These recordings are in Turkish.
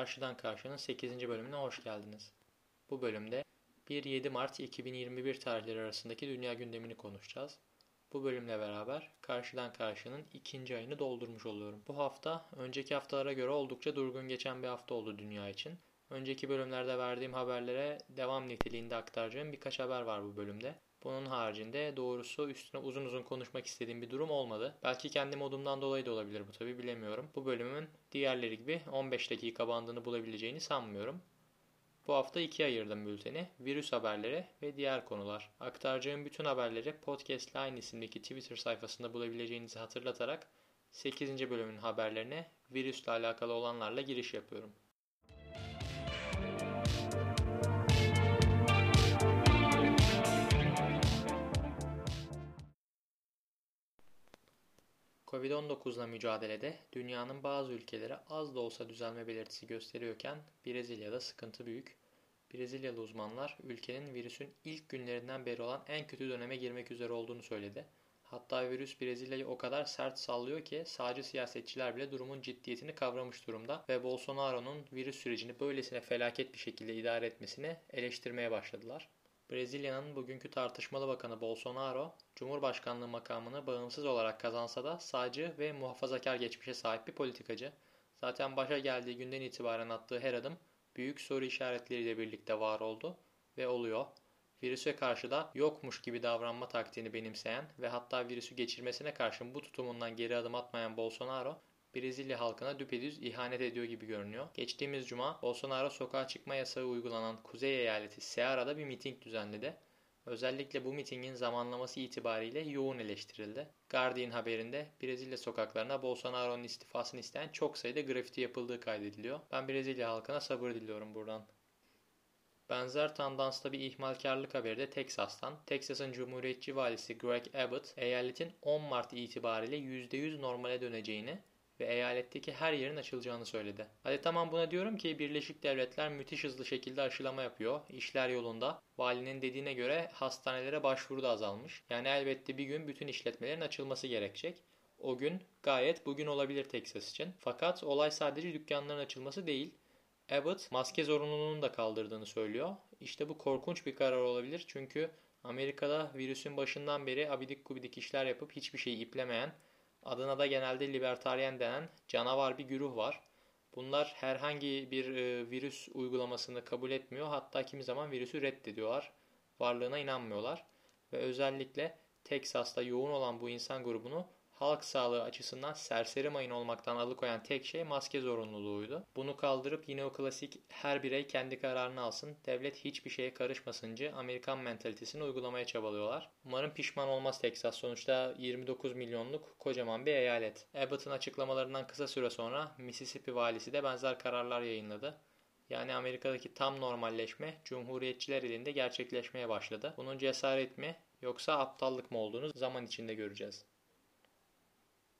Karşıdan Karşı'nın 8. bölümüne hoş geldiniz. Bu bölümde 1-7 Mart 2021 tarihleri arasındaki dünya gündemini konuşacağız. Bu bölümle beraber Karşıdan Karşı'nın ikinci ayını doldurmuş oluyorum. Bu hafta önceki haftalara göre oldukça durgun geçen bir hafta oldu dünya için. Önceki bölümlerde verdiğim haberlere devam niteliğinde aktaracağım birkaç haber var bu bölümde. Bunun haricinde doğrusu üstüne uzun uzun konuşmak istediğim bir durum olmadı. Belki kendi modumdan dolayı da olabilir bu tabi bilemiyorum. Bu bölümün diğerleri gibi 15 dakika bandını bulabileceğini sanmıyorum. Bu hafta ikiye ayırdım bülteni. Virüs haberleri ve diğer konular. Aktaracağım bütün haberleri Podcast Line isimdeki Twitter sayfasında bulabileceğinizi hatırlatarak 8. bölümün haberlerine virüsle alakalı olanlarla giriş yapıyorum. Covid-19'la mücadelede dünyanın bazı ülkeleri az da olsa düzelme belirtisi gösteriyorken Brezilya'da sıkıntı büyük. Brezilyalı uzmanlar ülkenin virüsün ilk günlerinden beri olan en kötü döneme girmek üzere olduğunu söyledi. Hatta virüs Brezilya'yı o kadar sert sallıyor ki sağcı siyasetçiler bile durumun ciddiyetini kavramış durumda ve Bolsonaro'nun virüs sürecini böylesine felaket bir şekilde idare etmesini eleştirmeye başladılar. Brezilya'nın bugünkü tartışmalı bakanı Bolsonaro, Cumhurbaşkanlığı makamını bağımsız olarak kazansa da sağcı ve muhafazakar geçmişe sahip bir politikacı. Zaten başa geldiği günden itibaren attığı her adım büyük soru işaretleriyle birlikte var oldu ve oluyor. Virüse karşı da yokmuş gibi davranma taktiğini benimseyen ve hatta virüsü geçirmesine karşın bu tutumundan geri adım atmayan Bolsonaro, Brezilya halkına düpedüz ihanet ediyor gibi görünüyor. Geçtiğimiz cuma Bolsonaro sokağa çıkma yasağı uygulanan Kuzey Eyaleti Ceara'da bir miting düzenledi. Özellikle bu mitingin zamanlaması itibariyle yoğun eleştirildi. Guardian haberinde Brezilya sokaklarına Bolsonaro'nun istifasını isteyen çok sayıda grafiti yapıldığı kaydediliyor. Ben Brezilya halkına sabır diliyorum buradan. Benzer tandansta bir ihmalkarlık haberi de Teksas'tan. Teksas'ın Cumhuriyetçi valisi Greg Abbott, eyaletin 10 Mart itibariyle %100 normale döneceğini ve eyaletteki her yerin açılacağını söyledi. Hadi tamam buna diyorum ki Birleşik Devletler müthiş hızlı şekilde aşılama yapıyor. İşler yolunda. Valinin dediğine göre hastanelere başvuru da azalmış. Yani elbette bir gün bütün işletmelerin açılması gerekecek. O gün gayet bugün olabilir Texas için. Fakat olay sadece dükkanların açılması değil. Abbott maske zorunluluğunu da kaldırdığını söylüyor. İşte bu korkunç bir karar olabilir çünkü Amerika'da virüsün başından beri abidik gubidik işler yapıp hiçbir şeyi iplemeyen Adına da genelde libertaryen denen canavar bir güruh var. Bunlar herhangi bir e, virüs uygulamasını kabul etmiyor. Hatta kimi zaman virüsü reddediyorlar. Varlığına inanmıyorlar. Ve özellikle Teksas'ta yoğun olan bu insan grubunu halk sağlığı açısından serseri mayın olmaktan alıkoyan tek şey maske zorunluluğuydu. Bunu kaldırıp yine o klasik her birey kendi kararını alsın, devlet hiçbir şeye karışmasıncı Amerikan mentalitesini uygulamaya çabalıyorlar. Umarım pişman olmaz Texas. Sonuçta 29 milyonluk kocaman bir eyalet. Abbott'ın açıklamalarından kısa süre sonra Mississippi valisi de benzer kararlar yayınladı. Yani Amerika'daki tam normalleşme cumhuriyetçiler elinde gerçekleşmeye başladı. Bunun cesaret mi yoksa aptallık mı olduğunu zaman içinde göreceğiz.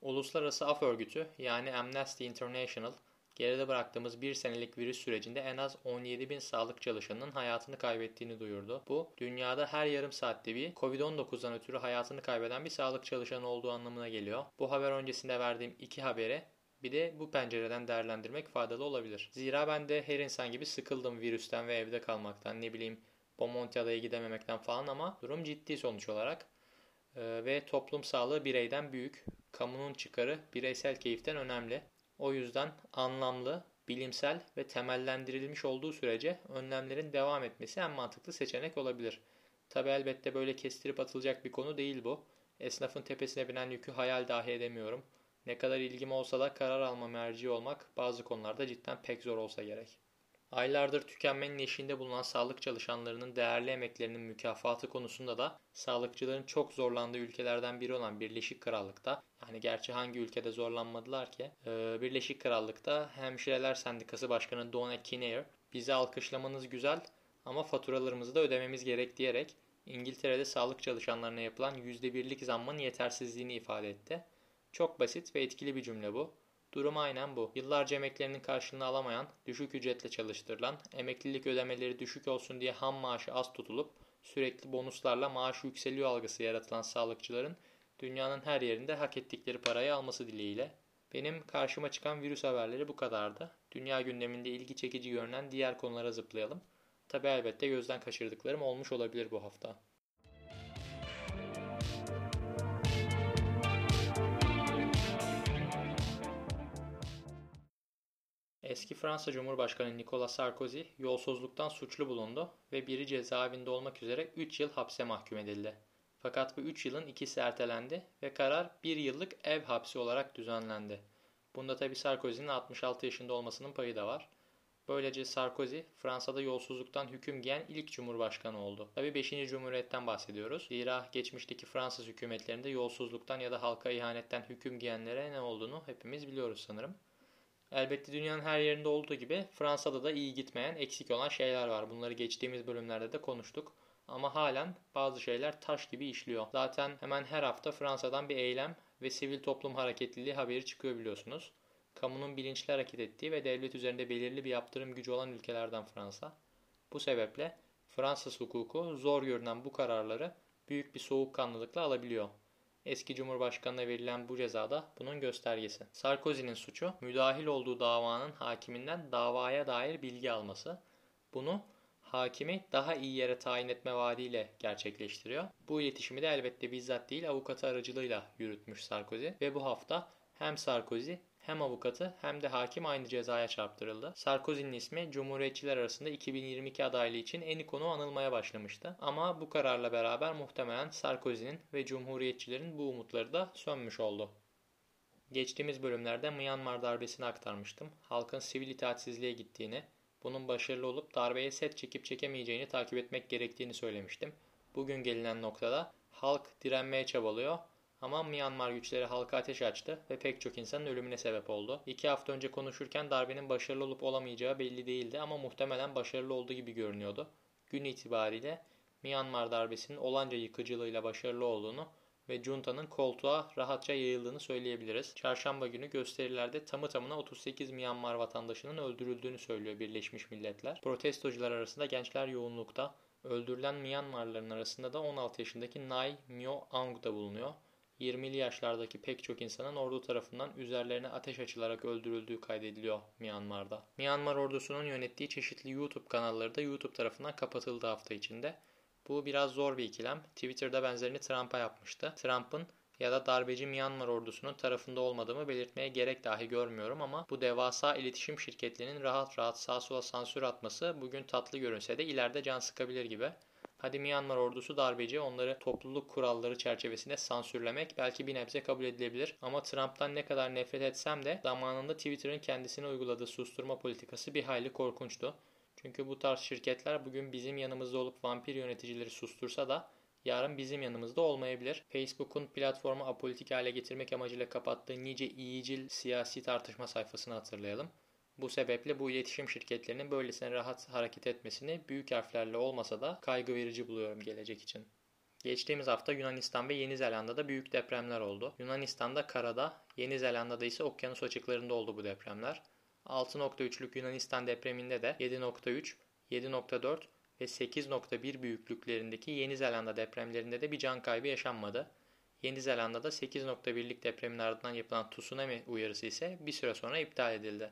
Uluslararası Af Örgütü yani Amnesty International geride bıraktığımız bir senelik virüs sürecinde en az 17 bin sağlık çalışanının hayatını kaybettiğini duyurdu. Bu dünyada her yarım saatte bir Covid-19'dan ötürü hayatını kaybeden bir sağlık çalışanı olduğu anlamına geliyor. Bu haber öncesinde verdiğim iki habere bir de bu pencereden değerlendirmek faydalı olabilir. Zira ben de her insan gibi sıkıldım virüsten ve evde kalmaktan ne bileyim Bomonti adaya gidememekten falan ama durum ciddi sonuç olarak. Ve toplum sağlığı bireyden büyük, kamunun çıkarı bireysel keyiften önemli. O yüzden anlamlı, bilimsel ve temellendirilmiş olduğu sürece önlemlerin devam etmesi en mantıklı seçenek olabilir. Tabi elbette böyle kestirip atılacak bir konu değil bu. Esnafın tepesine binen yükü hayal dahi edemiyorum. Ne kadar ilgim olsa da karar alma merci olmak bazı konularda cidden pek zor olsa gerek. Aylardır tükenmenin eşiğinde bulunan sağlık çalışanlarının değerli emeklerinin mükafatı konusunda da sağlıkçıların çok zorlandığı ülkelerden biri olan Birleşik Krallık'ta yani gerçi hangi ülkede zorlanmadılar ki e, Birleşik Krallık'ta Hemşireler Sendikası Başkanı Donna Kinnear bizi alkışlamanız güzel ama faturalarımızı da ödememiz gerek diyerek İngiltere'de sağlık çalışanlarına yapılan %1'lik zammın yetersizliğini ifade etti. Çok basit ve etkili bir cümle bu. Durum aynen bu. Yıllarca emeklerinin karşılığını alamayan, düşük ücretle çalıştırılan, emeklilik ödemeleri düşük olsun diye ham maaşı az tutulup sürekli bonuslarla maaş yükseliyor algısı yaratılan sağlıkçıların dünyanın her yerinde hak ettikleri parayı alması dileğiyle Benim karşıma çıkan virüs haberleri bu kadardı. Dünya gündeminde ilgi çekici görünen diğer konulara zıplayalım. Tabi elbette gözden kaçırdıklarım olmuş olabilir bu hafta. Eski Fransa Cumhurbaşkanı Nicolas Sarkozy yolsuzluktan suçlu bulundu ve biri cezaevinde olmak üzere 3 yıl hapse mahkum edildi. Fakat bu 3 yılın ikisi ertelendi ve karar 1 yıllık ev hapsi olarak düzenlendi. Bunda tabi Sarkozy'nin 66 yaşında olmasının payı da var. Böylece Sarkozy Fransa'da yolsuzluktan hüküm giyen ilk cumhurbaşkanı oldu. Tabi 5. Cumhuriyet'ten bahsediyoruz. Zira geçmişteki Fransız hükümetlerinde yolsuzluktan ya da halka ihanetten hüküm giyenlere ne olduğunu hepimiz biliyoruz sanırım. Elbette dünyanın her yerinde olduğu gibi Fransa'da da iyi gitmeyen, eksik olan şeyler var. Bunları geçtiğimiz bölümlerde de konuştuk. Ama halen bazı şeyler taş gibi işliyor. Zaten hemen her hafta Fransa'dan bir eylem ve sivil toplum hareketliliği haberi çıkıyor biliyorsunuz. Kamunun bilinçli hareket ettiği ve devlet üzerinde belirli bir yaptırım gücü olan ülkelerden Fransa. Bu sebeple Fransız hukuku zor görünen bu kararları büyük bir soğukkanlılıkla alabiliyor. Eski Cumhurbaşkanı'na verilen bu ceza da bunun göstergesi. Sarkozy'nin suçu müdahil olduğu davanın hakiminden davaya dair bilgi alması. Bunu hakimi daha iyi yere tayin etme vaadiyle gerçekleştiriyor. Bu iletişimi de elbette bizzat değil avukatı aracılığıyla yürütmüş Sarkozy ve bu hafta hem Sarkozy hem avukatı hem de hakim aynı cezaya çarptırıldı. Sarkozy'nin ismi Cumhuriyetçiler arasında 2022 adaylığı için en konu anılmaya başlamıştı. Ama bu kararla beraber muhtemelen Sarkozy'nin ve Cumhuriyetçilerin bu umutları da sönmüş oldu. Geçtiğimiz bölümlerde Myanmar darbesini aktarmıştım. Halkın sivil itaatsizliğe gittiğini, bunun başarılı olup darbeye set çekip çekemeyeceğini takip etmek gerektiğini söylemiştim. Bugün gelinen noktada halk direnmeye çabalıyor ama Myanmar güçleri halka ateş açtı ve pek çok insanın ölümüne sebep oldu. İki hafta önce konuşurken darbenin başarılı olup olamayacağı belli değildi ama muhtemelen başarılı olduğu gibi görünüyordu. Gün itibariyle Myanmar darbesinin olanca yıkıcılığıyla başarılı olduğunu ve Junta'nın koltuğa rahatça yayıldığını söyleyebiliriz. Çarşamba günü gösterilerde tamı tamına 38 Myanmar vatandaşının öldürüldüğünü söylüyor Birleşmiş Milletler. Protestocular arasında gençler yoğunlukta. Öldürülen Myanmarlıların arasında da 16 yaşındaki Nay Myo Aung da bulunuyor. 20'li yaşlardaki pek çok insanın ordu tarafından üzerlerine ateş açılarak öldürüldüğü kaydediliyor Myanmar'da. Myanmar ordusunun yönettiği çeşitli YouTube kanalları da YouTube tarafından kapatıldı hafta içinde. Bu biraz zor bir ikilem. Twitter'da benzerini Trump'a yapmıştı. Trump'ın ya da darbeci Myanmar ordusunun tarafında olmadığımı belirtmeye gerek dahi görmüyorum ama bu devasa iletişim şirketlerinin rahat rahat sağ sola sansür atması bugün tatlı görünse de ileride can sıkabilir gibi. Hadi Myanmar ordusu darbeci onları topluluk kuralları çerçevesinde sansürlemek belki bir nebze kabul edilebilir. Ama Trump'tan ne kadar nefret etsem de zamanında Twitter'ın kendisine uyguladığı susturma politikası bir hayli korkunçtu. Çünkü bu tarz şirketler bugün bizim yanımızda olup vampir yöneticileri sustursa da yarın bizim yanımızda olmayabilir. Facebook'un platformu apolitik hale getirmek amacıyla kapattığı nice iyicil siyasi tartışma sayfasını hatırlayalım. Bu sebeple bu iletişim şirketlerinin böylesine rahat hareket etmesini büyük harflerle olmasa da kaygı verici buluyorum gelecek için. Geçtiğimiz hafta Yunanistan ve Yeni Zelanda'da büyük depremler oldu. Yunanistan'da karada, Yeni Zelanda'da ise okyanus açıklarında oldu bu depremler. 6.3'lük Yunanistan depreminde de 7.3, 7.4 ve 8.1 büyüklüklerindeki Yeni Zelanda depremlerinde de bir can kaybı yaşanmadı. Yeni Zelanda'da 8.1'lik depremin ardından yapılan tsunami uyarısı ise bir süre sonra iptal edildi.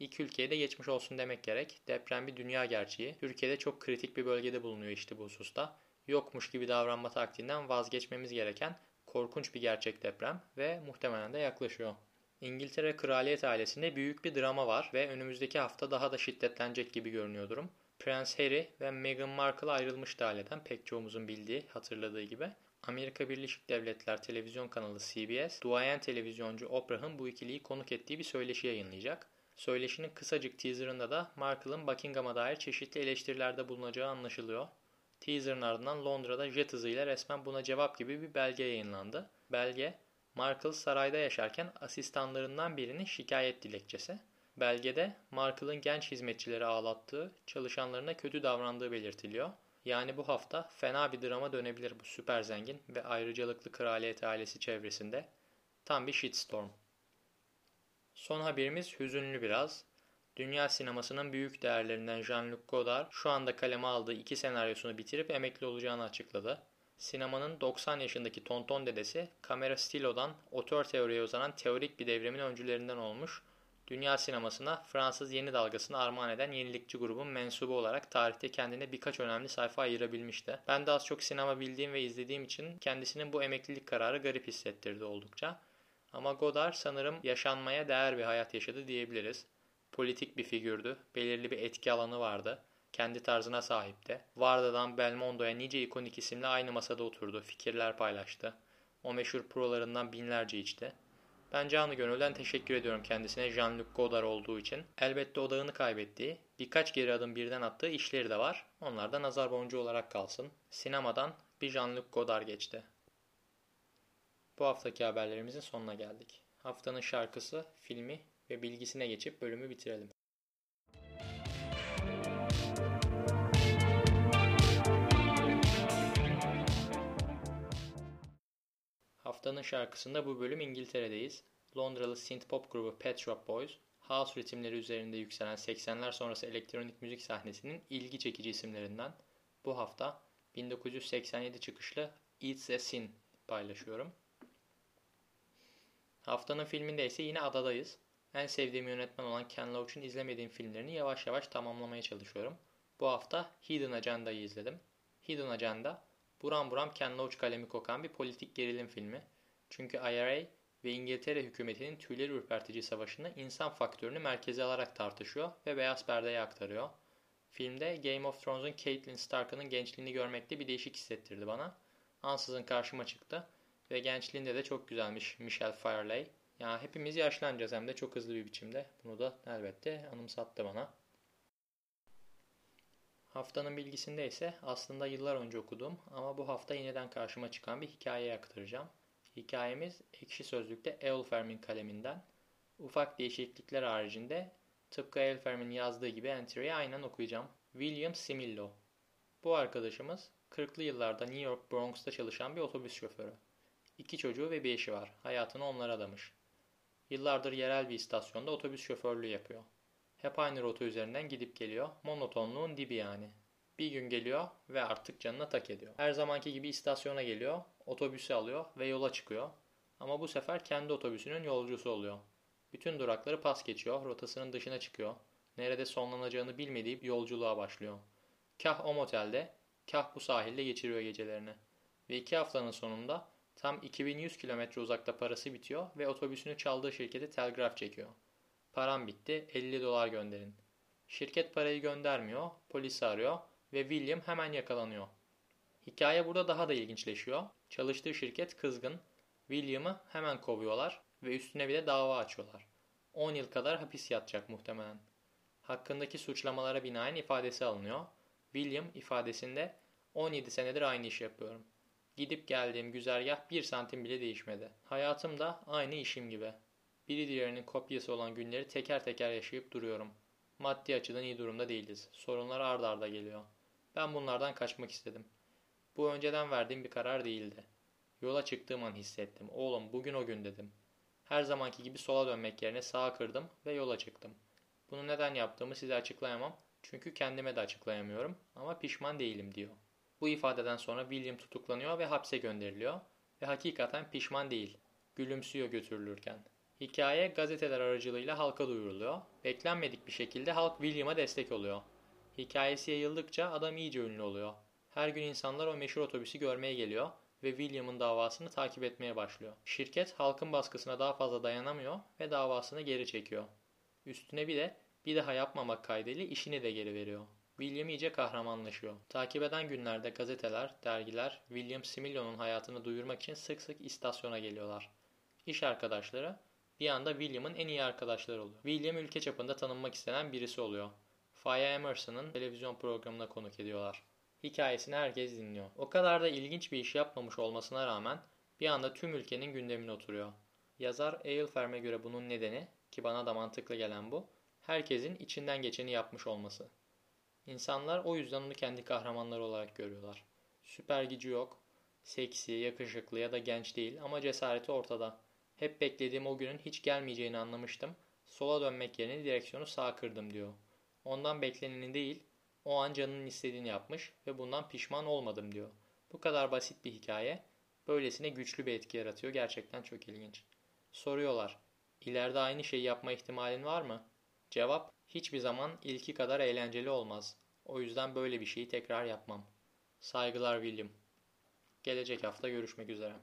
İki ülkeye de geçmiş olsun demek gerek. Deprem bir dünya gerçeği. Türkiye'de çok kritik bir bölgede bulunuyor işte bu hususta. Yokmuş gibi davranma taktiğinden vazgeçmemiz gereken korkunç bir gerçek deprem ve muhtemelen de yaklaşıyor. İngiltere kraliyet ailesinde büyük bir drama var ve önümüzdeki hafta daha da şiddetlenecek gibi görünüyor durum. Prens Harry ve Meghan Markle ayrılmıştı aileden pek çoğumuzun bildiği, hatırladığı gibi. Amerika Birleşik Devletler televizyon kanalı CBS, duayen televizyoncu Oprah'ın bu ikiliyi konuk ettiği bir söyleşi yayınlayacak. Söyleşinin kısacık teaserında da Markle'ın Buckingham'a dair çeşitli eleştirilerde bulunacağı anlaşılıyor. Teaserın ardından Londra'da jet hızıyla resmen buna cevap gibi bir belge yayınlandı. Belge, Markle sarayda yaşarken asistanlarından birinin şikayet dilekçesi. Belgede Markle'ın genç hizmetçileri ağlattığı, çalışanlarına kötü davrandığı belirtiliyor. Yani bu hafta fena bir drama dönebilir bu süper zengin ve ayrıcalıklı kraliyet ailesi çevresinde. Tam bir shitstorm. Son haberimiz hüzünlü biraz. Dünya sinemasının büyük değerlerinden Jean-Luc Godard şu anda kaleme aldığı iki senaryosunu bitirip emekli olacağını açıkladı. Sinemanın 90 yaşındaki tonton dedesi kamera stilodan otör teoriye uzanan teorik bir devrimin öncülerinden olmuş, dünya sinemasına Fransız yeni dalgasını armağan eden yenilikçi grubun mensubu olarak tarihte kendine birkaç önemli sayfa ayırabilmişti. Ben de az çok sinema bildiğim ve izlediğim için kendisinin bu emeklilik kararı garip hissettirdi oldukça. Ama Godard sanırım yaşanmaya değer bir hayat yaşadı diyebiliriz. Politik bir figürdü, belirli bir etki alanı vardı kendi tarzına sahipti. Varda'dan Belmondo'ya nice ikonik isimle aynı masada oturdu, fikirler paylaştı. O meşhur prolarından binlerce içti. Ben canı gönülden teşekkür ediyorum kendisine Jean-Luc Godard olduğu için. Elbette odağını kaybettiği, birkaç geri adım birden attığı işleri de var. Onlar da nazar boncuğu olarak kalsın. Sinemadan bir Jean-Luc Godard geçti. Bu haftaki haberlerimizin sonuna geldik. Haftanın şarkısı, filmi ve bilgisine geçip bölümü bitirelim. Haftanın şarkısında bu bölüm İngiltere'deyiz. Londralı synth pop grubu Pet Shop Boys, house ritimleri üzerinde yükselen 80'ler sonrası elektronik müzik sahnesinin ilgi çekici isimlerinden bu hafta 1987 çıkışlı It's a Sin paylaşıyorum. Haftanın filminde ise yine adadayız. En sevdiğim yönetmen olan Ken Loach'un izlemediğim filmlerini yavaş yavaş tamamlamaya çalışıyorum. Bu hafta Hidden Agenda'yı izledim. Hidden Agenda, buram buram Ken Loach kalemi kokan bir politik gerilim filmi. Çünkü IRA ve İngiltere hükümetinin tüyleri ürpertici savaşını insan faktörünü merkeze alarak tartışıyor ve beyaz perdeye aktarıyor. Filmde Game of Thrones'un Catelyn Stark'ın gençliğini görmekte bir değişik hissettirdi bana. Ansızın karşıma çıktı ve gençliğinde de çok güzelmiş Michelle Fireley. Yani hepimiz yaşlanacağız hem de çok hızlı bir biçimde. Bunu da elbette anımsattı bana. Haftanın bilgisinde ise aslında yıllar önce okuduğum ama bu hafta yeniden karşıma çıkan bir hikayeyi aktaracağım. Hikayemiz Ekşi Sözlük'te Eulfermin kaleminden. Ufak değişiklikler haricinde tıpkı Eulfermin yazdığı gibi entry'yi aynen okuyacağım. William Simillo. Bu arkadaşımız 40'lı yıllarda New York Bronx'ta çalışan bir otobüs şoförü. İki çocuğu ve bir eşi var. Hayatını onlara adamış. Yıllardır yerel bir istasyonda otobüs şoförlüğü yapıyor. Hep aynı rota üzerinden gidip geliyor. Monotonluğun dibi yani. Bir gün geliyor ve artık canına tak ediyor. Her zamanki gibi istasyona geliyor, otobüsü alıyor ve yola çıkıyor. Ama bu sefer kendi otobüsünün yolcusu oluyor. Bütün durakları pas geçiyor, rotasının dışına çıkıyor. Nerede sonlanacağını bilmediği yolculuğa başlıyor. Kah o motelde, kah bu sahilde geçiriyor gecelerini. Ve iki haftanın sonunda tam 2100 kilometre uzakta parası bitiyor ve otobüsünü çaldığı şirkete telgraf çekiyor. Param bitti, 50 dolar gönderin. Şirket parayı göndermiyor, polisi arıyor ve William hemen yakalanıyor. Hikaye burada daha da ilginçleşiyor. Çalıştığı şirket kızgın. William'ı hemen kovuyorlar ve üstüne bir de dava açıyorlar. 10 yıl kadar hapis yatacak muhtemelen. Hakkındaki suçlamalara binaen ifadesi alınıyor. William ifadesinde 17 senedir aynı iş yapıyorum. Gidip geldiğim güzergah bir santim bile değişmedi. Hayatım da aynı işim gibi. Biri diğerinin kopyası olan günleri teker teker yaşayıp duruyorum. Maddi açıdan iyi durumda değiliz. Sorunlar ard arda geliyor. Ben bunlardan kaçmak istedim. Bu önceden verdiğim bir karar değildi. Yola çıktığım an hissettim. Oğlum bugün o gün dedim. Her zamanki gibi sola dönmek yerine sağa kırdım ve yola çıktım. Bunu neden yaptığımı size açıklayamam. Çünkü kendime de açıklayamıyorum ama pişman değilim diyor. Bu ifadeden sonra William tutuklanıyor ve hapse gönderiliyor ve hakikaten pişman değil. Gülümsüyor götürülürken. Hikaye gazeteler aracılığıyla halka duyuruluyor. Beklenmedik bir şekilde halk William'a destek oluyor. Hikayesi yayıldıkça adam iyice ünlü oluyor. Her gün insanlar o meşhur otobüsü görmeye geliyor ve William'ın davasını takip etmeye başlıyor. Şirket halkın baskısına daha fazla dayanamıyor ve davasını geri çekiyor. Üstüne bir de bir daha yapmamak kaydıyla işini de geri veriyor. William iyice kahramanlaşıyor. Takip eden günlerde gazeteler, dergiler William Similio'nun hayatını duyurmak için sık sık istasyona geliyorlar. İş arkadaşları bir anda William'ın en iyi arkadaşları oluyor. William ülke çapında tanınmak istenen birisi oluyor. Faya Emerson'ın televizyon programına konuk ediyorlar. Hikayesini herkes dinliyor. O kadar da ilginç bir iş yapmamış olmasına rağmen bir anda tüm ülkenin gündemine oturuyor. Yazar Eilferm'e göre bunun nedeni, ki bana da mantıklı gelen bu, herkesin içinden geçeni yapmış olması. İnsanlar o yüzden onu kendi kahramanları olarak görüyorlar. Süper gücü yok, seksi, yakışıklı ya da genç değil ama cesareti ortada. Hep beklediğim o günün hiç gelmeyeceğini anlamıştım. Sola dönmek yerine direksiyonu sağa kırdım diyor. Ondan bekleneni değil, o an canının istediğini yapmış ve bundan pişman olmadım diyor. Bu kadar basit bir hikaye böylesine güçlü bir etki yaratıyor. Gerçekten çok ilginç. Soruyorlar. İleride aynı şeyi yapma ihtimalin var mı? Cevap Hiçbir zaman ilki kadar eğlenceli olmaz. O yüzden böyle bir şeyi tekrar yapmam. Saygılar William. Gelecek hafta görüşmek üzere.